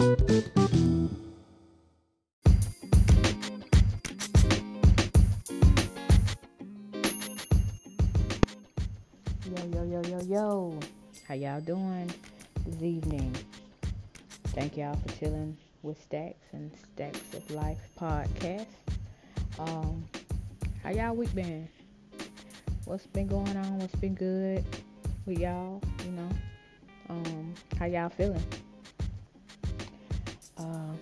Yo, yo, yo, yo, yo. How y'all doing this evening? Thank y'all for chilling with Staks and Staks of Life podcast. Um, how y'all week been? What's been going on? What's been good with y'all? You know, um, how y'all feeling? Uh,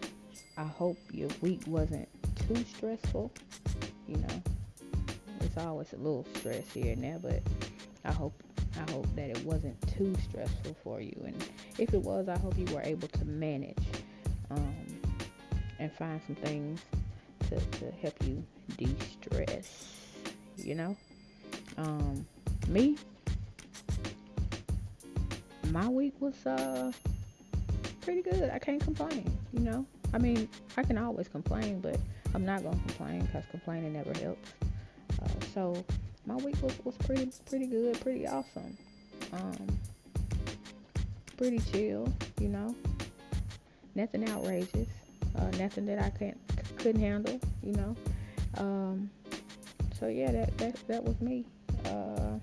I hope your week wasn't too stressful. You know, it's always a little stress here and there, but I hope I hope that it wasn't too stressful for you. And if it was, I hope you were able to manage um, and find some things to, to help you de-stress. You know, um, me, my week was uh pretty good. I can't complain. You know, I mean, I can always complain, but I'm not gonna complain because complaining never helps. Uh, so my week was, was pretty pretty good, pretty awesome. Um, pretty chill, you know. Nothing outrageous. Uh, nothing that I can't couldn't handle, you know. Um, so yeah, that that that was me. Uh,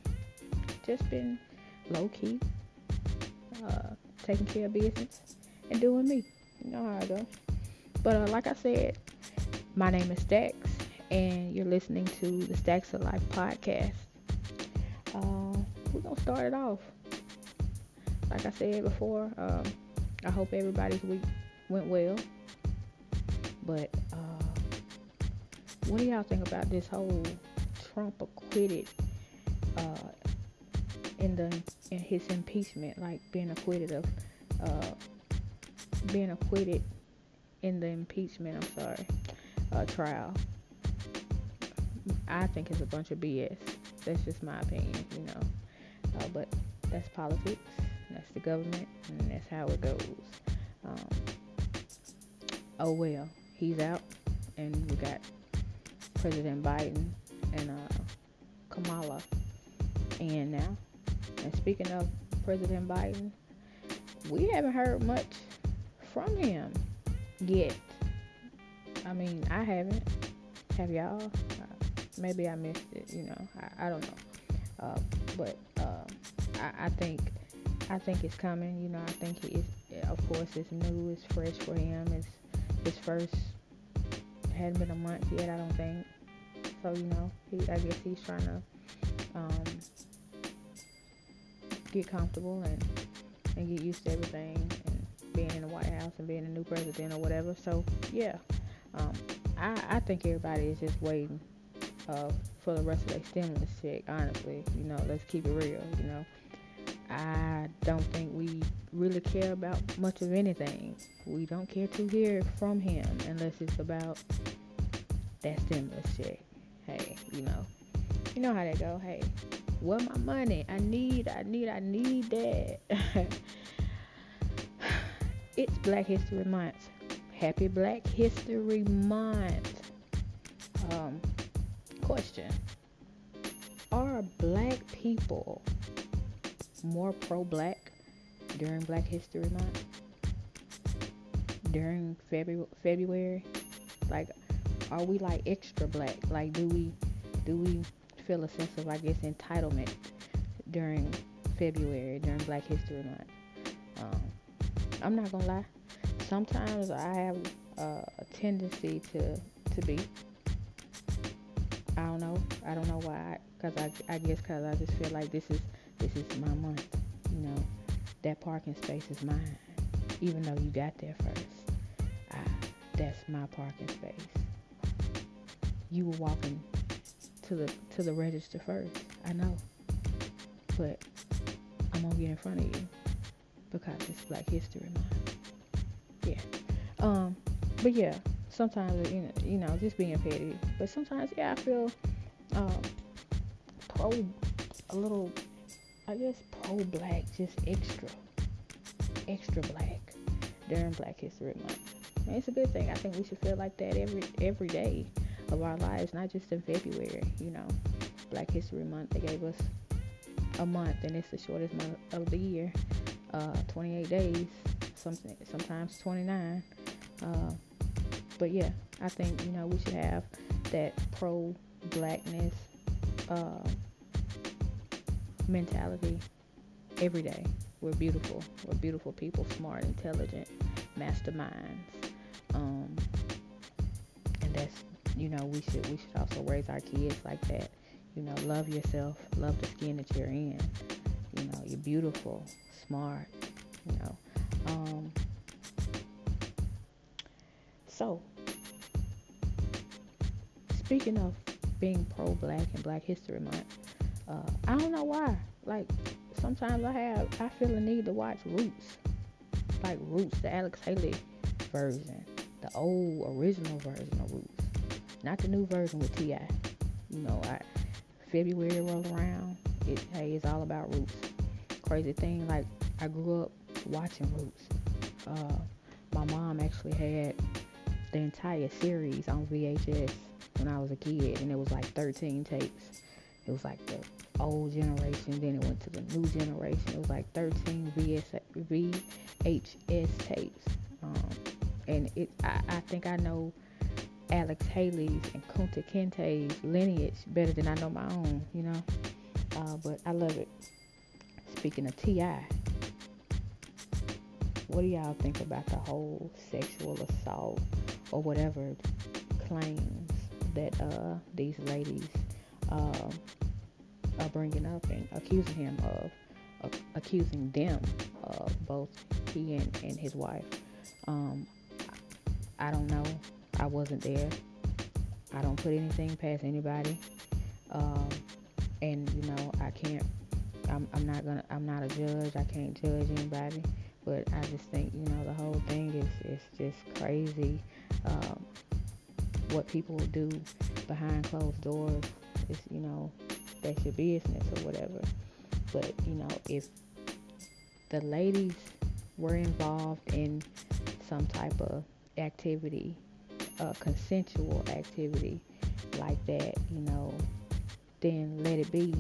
just been low key, uh, taking care of business and doing me. You know how I go. But uh, like I said, my name is Staks, and you're listening to the Staks of Life podcast. Uh, we're gonna start it off. Like I said before, um, I hope everybody's week went well. But uh, what do y'all think about this whole Trump acquitted uh, in the in his impeachment, like being acquitted of uh, being acquitted in the impeachment? I'm sorry, uh, trial. I think it's a bunch of BS. That's just my opinion, you know. Uh, but that's politics. That's the government, and that's how it goes. Um, oh well, he's out, and we got President Biden and uh, Kamala in now. And speaking of President Biden, we haven't heard much from him yet. I mean, I haven't. Have y'all? Uh, maybe I missed it. You know, I, I don't know. Uh, but uh, I, I, think I think it's coming. You know, I think it's of course it's new, it's fresh for him. It's his first. Hadn't been a month yet, I don't think. So you know, he, I guess he's trying to um, get comfortable and and get used to everything and being in the White House and being a new president or whatever. So yeah, um, I, I think everybody is just waiting uh, for the rest of their stimulus check. Honestly, you know, let's keep it real. You know, I don't think we really care about much of anything. We don't care to hear from him unless it's about that stimulus check. Hey, you know, you know how that go. Hey, where my money? I need, I need, I need that. it's Black History Month. Happy Black History Month. Um, question Are black people more pro black during Black History Month? During Febu- February? Like, are we like extra black? Like, do we do we feel a sense of, I guess, entitlement during February, during Black History Month? Um, I'm not gonna lie. Sometimes I have uh, a tendency to to be I don't know. I don't know why. Cause I, I guess cause I just feel like this is this is my month. You know, that parking space is mine. Even though you got there first, I, that's my parking space. You were walking to the to the register first. I know, but I'm gonna get in front of you because it's Black History Month. Yeah. Um. But yeah sometimes you know, you know, just being petty. But sometimes, yeah, I feel um, pro, a little, I guess pro black, just extra, extra black during Black History Month. And it's a good thing. I think we should feel like that every every day of our lives, not just in February. You know, Black History Month. They gave us a month, and it's the shortest month of the year, uh, 28 days. some sometimes 29. Uh, but yeah, I think you know we should have that pro blackness uh, mentality every day. We're beautiful. We're beautiful people, smart, intelligent, masterminds. Um, and that's you know we should we should also raise our kids like that. You know, love yourself, love the skin that you're in. You know, you're beautiful, smart. You know. Um, so, speaking of being pro-black and Black History Month, uh, I don't know why. Like sometimes I have, I feel a need to watch Roots, like Roots, the Alex Haley version, the old original version of Roots, not the new version with Ti. You know, I February roll around, it hey, it's all about Roots. Crazy thing, like I grew up watching Roots. Uh, my mom actually had the entire series on VHS when I was a kid, and it was like 13 tapes. It was like the old generation, then it went to the new generation. It was like 13 VS, VHS tapes. Um, and it, I, I think I know Alex Haley's and Kunta Kinte's lineage better than I know my own, you know. Uh, but I love it. Speaking of T.I., what do y'all think about the whole sexual assault or whatever claims that uh, these ladies uh, are bringing up and accusing him of, uh, accusing them of both he and, and his wife. Um, I don't know. I wasn't there. I don't put anything past anybody. Um, and you know, I can't. I'm, I'm not gonna. I'm not a judge. I can't judge anybody. But I just think you know the whole thing is is just crazy. Um, what people do behind closed doors is you know that's your business or whatever. But you know if the ladies were involved in some type of activity, uh, consensual activity like that, you know, then let it be.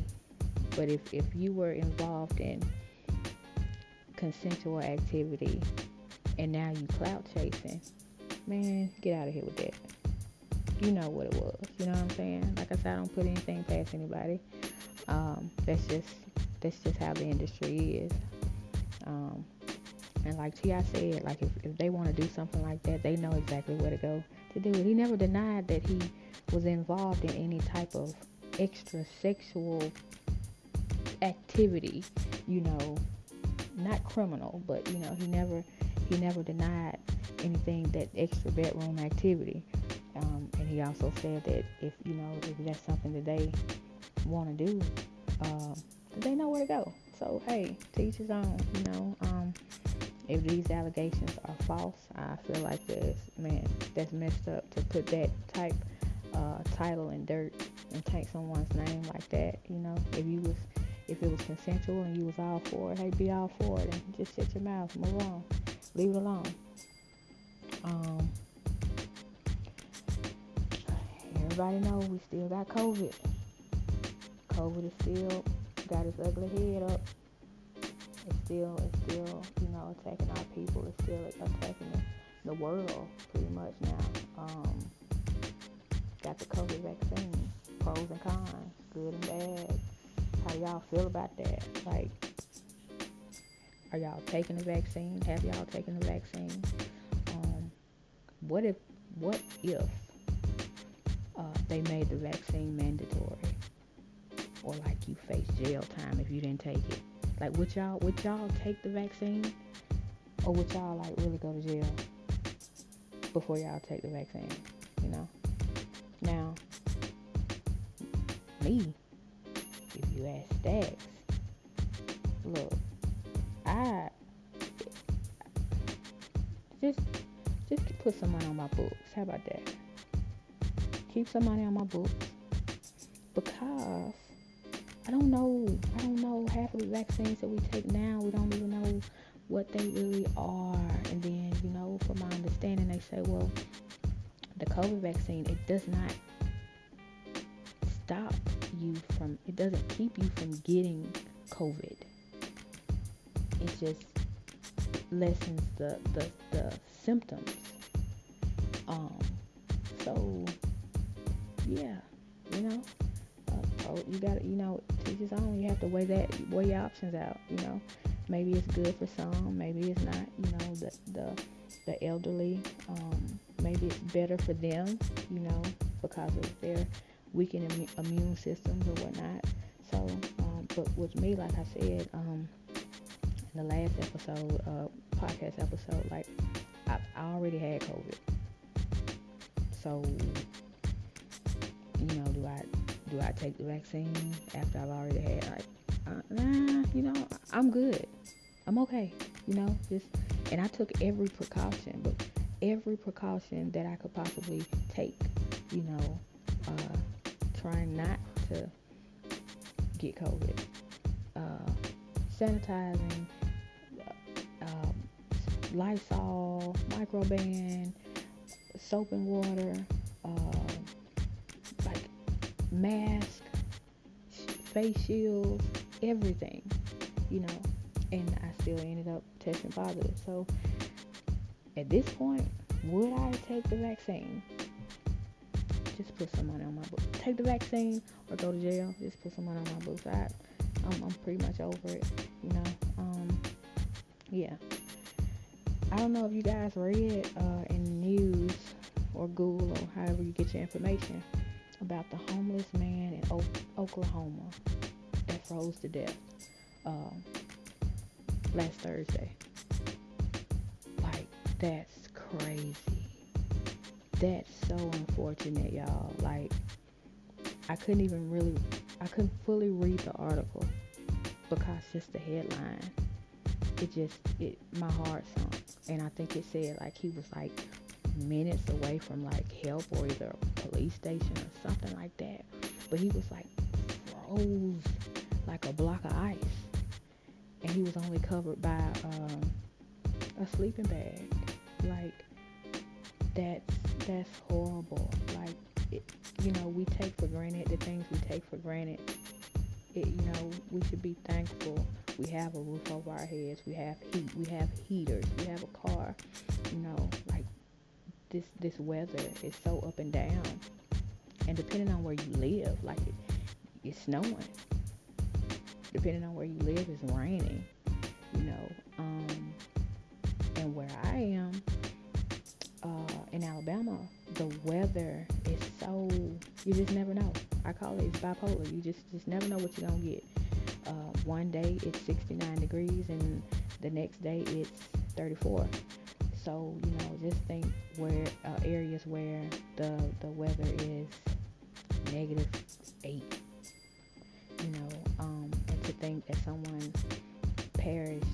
But if, if you were involved in consensual activity and now you clout chasing, man, get out of here with that. You know what it was. You know what I'm saying? Like I said, I don't put anything past anybody. Um, that's just that's just how the industry is. Um, and like T.I. said, like if, if they want to do something like that, they know exactly where to go to do it. He never denied that he was involved in any type of extra sexual activity, you know, not criminal, but you know, he never he never denied anything that extra bedroom activity. Um, and he also said that if you know if that's something that they want to do, um, they know where to go. So hey, teach his own. You know, um, if these allegations are false, I feel like that's man, that's messed up to put that type uh, title in dirt and take someone's name like that. You know, if you was if it was consensual and you was all for it, hey, be all for it and just shut your mouth, move on, leave it alone. Um, everybody know we still got COVID. COVID is still got its ugly head up. It's still, it's still, you know, attacking our people. It's still attacking the, the world pretty much now. Um, got the COVID vaccine, pros and cons, good and bad. How y'all feel about that? Like, are y'all taking the vaccine? Have y'all taken the vaccine? Um, what if, what if uh, they made the vaccine mandatory? Or like you face jail time if you didn't take it? Like, would y'all would y'all take the vaccine, or would y'all like really go to jail before y'all take the vaccine? You know. Now, me, look, I just just put some money on my books. How about that? Keep some money on my books because I don't know. I don't know half of the vaccines that we take now. We don't even know what they really are. And then, you know, from my understanding, they say, well, the COVID vaccine, it does not stop you from, it doesn't keep you from getting COVID. It just lessens the the, the symptoms. Um, so yeah, you know, uh, oh, you got to you know, teach his own. You have to weigh that, weigh your options out. You know, maybe it's good for some, maybe it's not. You know, the the the elderly, um, maybe it's better for them. You know, because of their weakened immune systems or whatnot. So, um, but with me, like I said, um, in the last episode, uh, podcast episode, like I, I already had COVID. So, you know, do I do I take the vaccine after I've already had like uh, nah, you know, I'm good. I'm okay. You know, just and I took every precaution, but every precaution that I could possibly take, you know, uh, trying not to get COVID. Uh, sanitizing, uh, Lysol, Microban, soap and water, uh, like mask, face shields, everything, you know. And I still ended up testing positive. So at this point, would I take the vaccine? Just put some money on my book. Take the vaccine or go to jail. Just put some money on my books. I, I'm, I'm pretty much over it. You know. Um, yeah. I don't know if you guys read uh, in the news or Google or however you get your information about the homeless man in o- Oklahoma that froze to death um, last Thursday. Like that's crazy. That's so unfortunate, y'all. Like I couldn't even really, I couldn't fully read the article because just the headline, it just, it, my heart sunk. And I think it said like he was like minutes away from like help or either a police station or something like that. But he was like froze like a block of ice. And he was only covered by um, a sleeping bag. Like that's that's horrible. Take for granted the things we take for granted. It, you know, we should be thankful. We have a roof over our heads. We have heat. We have heaters. We have a car. You know, like this this weather is so up and down, and depending on where you live, like it, it's snowing. Depending on where you live, it's raining. You know, um, and where I am uh, in Alabama, the weather you just never know. I call it it's bipolar. You just just never know what you're gonna get. Uh, one day it's 69 degrees, and the next day it's 34. So you know, just think where uh, areas where the the weather is negative eight. You know, um, and to think that someone perished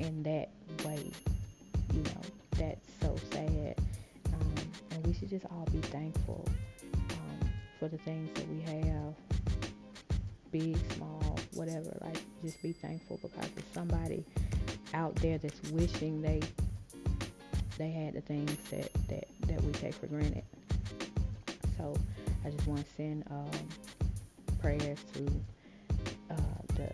in that way, you know, that's so sad. Um, and we should just all be thankful for the things that we have, big, small, whatever. Like, just be thankful because there's somebody out there that's wishing they they had the things that, that, that we take for granted. So I just want to send um, prayers to uh, the,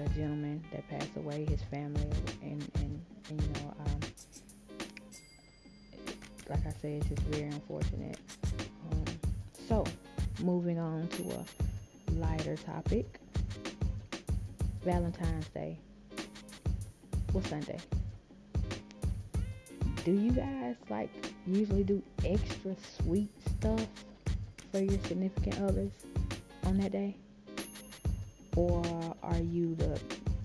the gentleman that passed away, his family, and, and, and you know, um, like I said, it's just very unfortunate. Moving on to a lighter topic Valentine's Day. What's Sunday? do you guys like usually do extra sweet stuff for your significant others on that day? Or are you the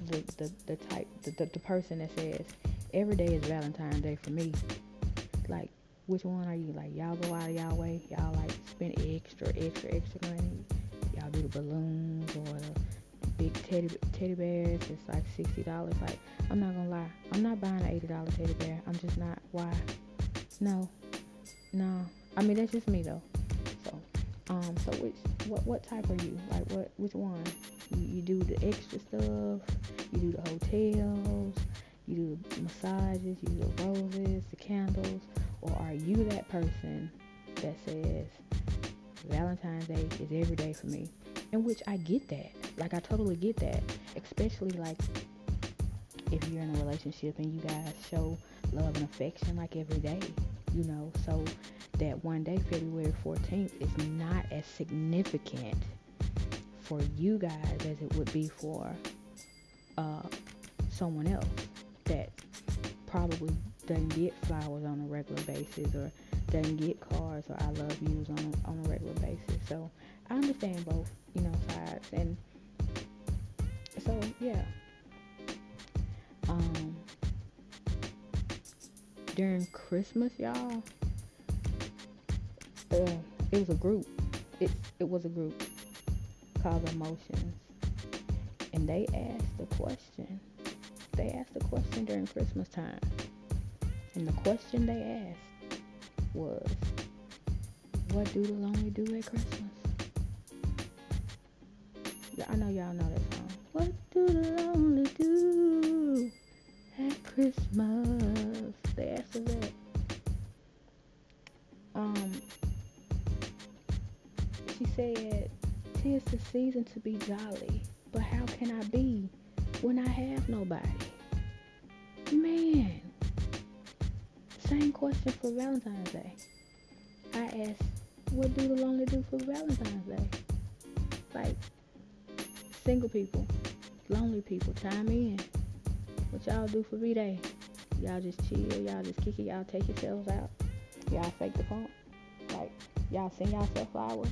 the, the, the type the, the, the person that says every day is Valentine's Day for me? Like which one are you? Like y'all go out of y'all way, y'all like spend extra, extra, extra money. Y'all do the balloons or the big teddy teddy bears. It's like sixty dollars. Like I'm not gonna lie, I'm not buying an eighty dollar teddy bear. I'm just not. Why? No, no. I mean that's just me though. So, um, so which what what type are you? Like what which one? You, you do the extra stuff. You do the hotels. You do the massages. You do the roses, the candles, or are you that person that says Valentine's Day is every day for me? In which I get that. Like I totally get that, especially like if you're in a relationship and you guys show love and affection like every day, you know, so that one day, February 14th, is not as significant for you guys as it would be for uh, someone else that probably doesn't get flowers on a regular basis or doesn't get cards or I love yous on a, on a regular basis. So I understand both, you know, sides. And so, yeah. Um, during Christmas, y'all, uh, it was a group. It, it was a group called Emotions. And they asked the question. They asked the question during Christmas time. And the question they asked was, what do the lonely do at Christmas? I know y'all know that song. What do the lonely do at Christmas? They asked that. Um, she said, "Tis the season to be jolly, but how can I be when I have nobody?" Man, same question for Valentine's Day. I asked, "What do the lonely do for Valentine's Day?" Like single people, lonely people, chime in. What y'all do for V-Day? Y'all just chill, y'all just kick it, y'all take yourselves out. Y'all fake the funk. Like, y'all send yourself flowers.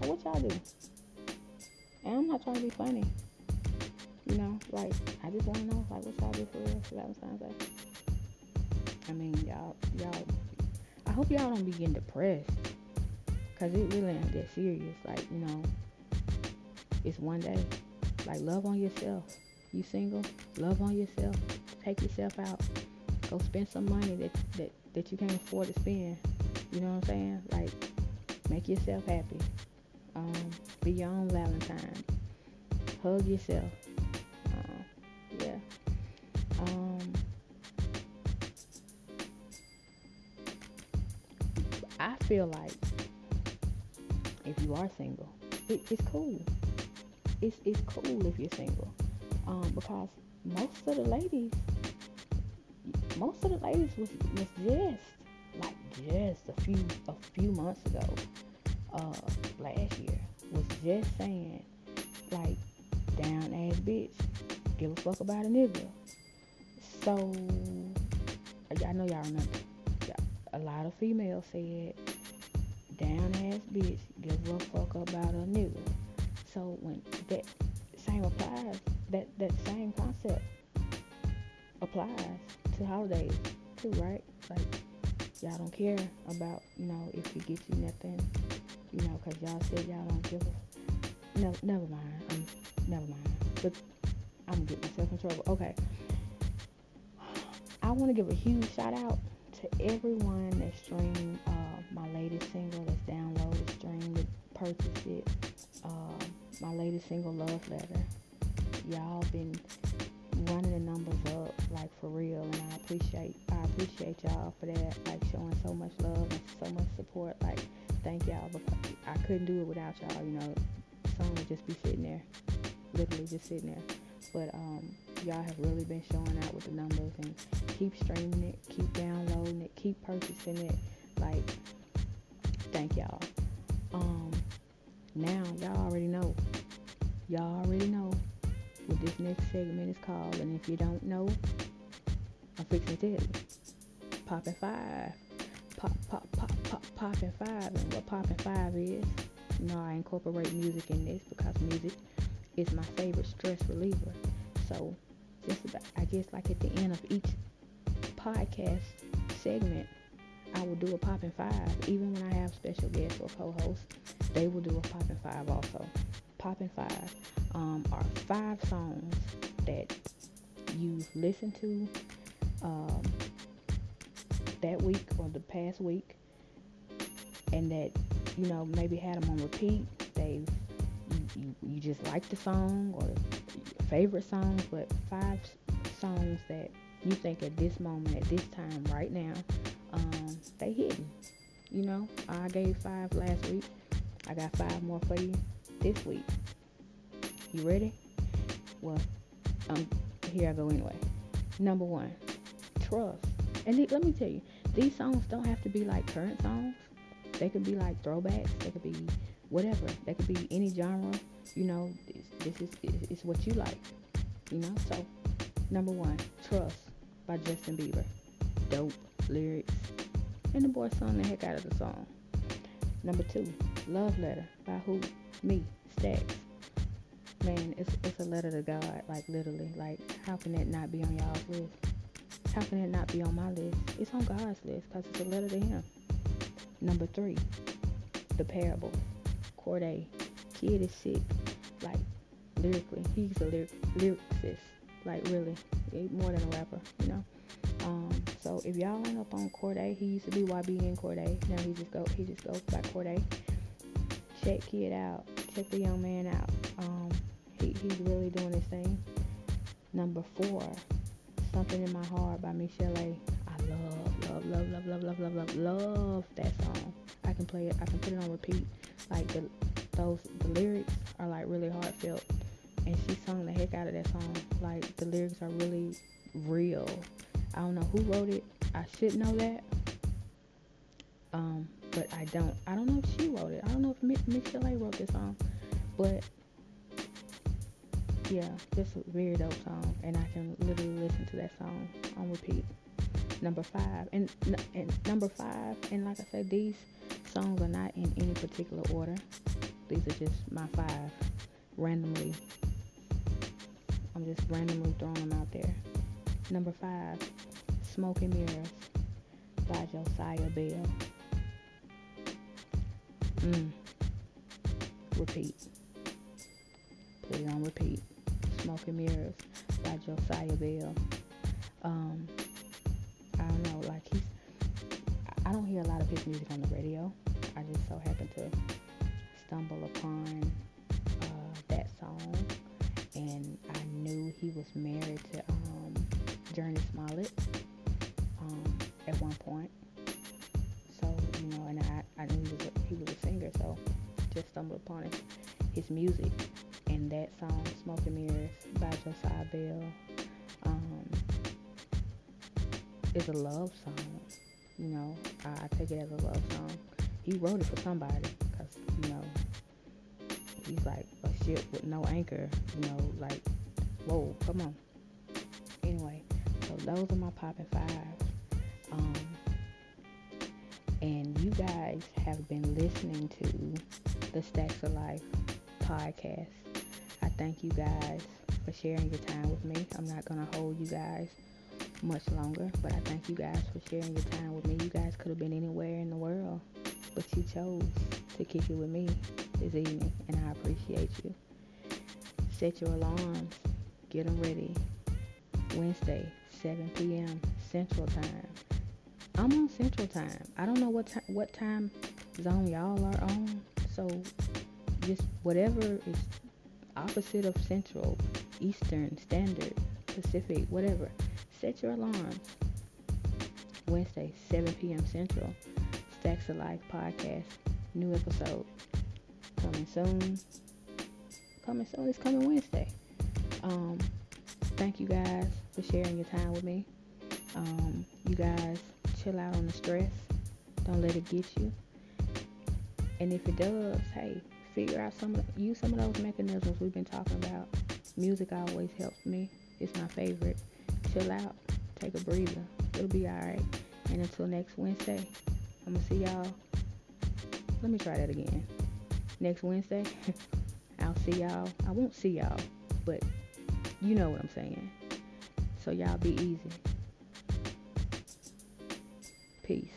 Like, what y'all do? And I'm not trying to be funny. You know, like, I just want to know, like, what y'all do for Valentine's Day? I mean, y'all, y'all, I hope y'all don't be getting depressed. Because it really ain't that serious. Like, you know, it's one day. Like love on yourself. You single? Love on yourself. Take yourself out. Go spend some money that that, that you can't afford to spend. You know what I'm saying? Like make yourself happy. Um, be your own Valentine. Hug yourself. Feel like if you are single, it, it's cool it's it's cool if you're single, um, because most of the ladies, most of the ladies was was just like just a few a few months ago, uh, last year was just saying like down ass bitch, give a fuck about a nigga. So I know y'all remember. A lot of females said bitch, give a fuck about a nigga. So when that same applies, that that same concept applies to holidays too, right? Like y'all don't care about you know if it gets you nothing, you know, cause y'all said y'all don't give a. No, never mind. I'm never mind. But I'm getting myself in trouble. Okay. I want to give a huge shout out to everyone that streamed uh, my latest single, that's downloaded, streamed purchased it. Uh, my latest single, Love Letter. Y'all been running the numbers up like for real and I appreciate I appreciate y'all for that like showing so much love and so much support like thank y'all because I couldn't do it without y'all you know song would just be sitting there literally just sitting there but um y'all have really been showing out with the numbers and keep streaming it keep downloading it keep purchasing it like thank y'all um now y'all already know. Y'all already know what this next segment is called. And if you don't know, I'm fixing to. Popping five. Pop, pop, pop, pop, popping five. And what popping five is, you know, I incorporate music in this because music is my favorite stress reliever. So, just about, I guess, like at the end of each podcast segment, I will do a popping five, even when I have special guests or co-hosts they will do a poppin' five also. Poppin' five um, are five songs that you've listened to um, that week or the past week, and that you know maybe had them on repeat. You, you, you just like the song or favorite songs, but five songs that you think at this moment, at this time, right now, um, they hitting. You know, I gave five last week. I got five more for you this week. You ready? Well, um, here I go anyway. number one, trust. And let me tell you, these songs don't have to be like current songs. They could be like throwbacks. They could be whatever. They could be any genre. You know, this, is it's what you like. You know, so number one, Trust by Justin Bieber. Dope lyrics. And the boy sung the heck out of the song. Number two, Love Letter by who? Me, Staks. Man, it's it's a letter to God, like literally. Like, how can that not be on y'all's list? How can it not be on my list? It's on God's list because it's a letter to Him. Number three, The Parable. Cordae. Kid is sick. Lyrically. He's a lyric, lyricist. Like, really. More than a rapper, you know? Um, so if y'all ain't up on Cordae, he used to be YBN Cordae. Now he just go he just goes by Cordae. Check kid out. Check the young man out. Um, he, he's really doing his thing. Number four, Something in My Heart by Michel'le. I love, love, love, love, love, love, love, love, love that song. I can play it. I can put it on repeat. Like the those the lyrics are like really heartfelt, and she sung the heck out of that song. Like the lyrics are really real. I don't know who wrote it. I should know that. Um, but I don't. I don't know if she wrote it. I don't know if Michelle A wrote this song, but yeah, just a very dope song, and I can literally listen to that song on repeat. Number five, and and number five, and like I said, these songs are not in any particular order. These are just my five, randomly. I'm just randomly throwing them out there. Number five, Smoke and Mirrors by Josiah Bell. Mm. Repeat. Put it on repeat. Smoke and Mirrors by Josiah Bell. Um, I don't know, like he's, I don't hear a lot of his music on the radio. I just so happen to stumble upon uh, that song, and I knew he was married to um, Jurnee Smollett um, at one point. So you know, and I, I knew he was a, he was a singer, so just stumbled upon it, his music and that song Smoke and Mirrors by Josiah Bell um, is a love song. You know, I, I, take it as a love song. He wrote it for somebody because, you know, he's like a ship with no anchor. You know, like, whoa, come on. Anyway, so those are my popping five. Um, and you guys have been listening to the Staks of Life podcast. I thank you guys for sharing your time with me. I'm not going to hold you guys much longer, but I thank you guys for sharing your time with me. You guys could have been anywhere in the world, but you chose to kick it with me this evening, and I appreciate you. Set your alarms, get them ready. Wednesday, 7 p.m. Central Time. I'm on Central Time. I don't know what time what time zone y'all are on, so just whatever is opposite of Central, Eastern, Standard, Pacific, whatever. Set your alarms. Wednesday, 7 p.m. Central. Staks of Life podcast. New episode. Coming soon. Coming soon. It's coming Wednesday. Um, thank you guys for sharing your time with me. Um, you guys chill out on the stress. Don't let it get you. And if it does, hey, figure out some of use some of those mechanisms we've been talking about. Music always helps me. It's my favorite. Chill out. Take a breather. It'll be alright. And until next Wednesday, I'm gonna see y'all. Let me try that again. Next Wednesday, I'll see y'all. I won't see y'all, but you know what I'm saying. So y'all be easy. Peace.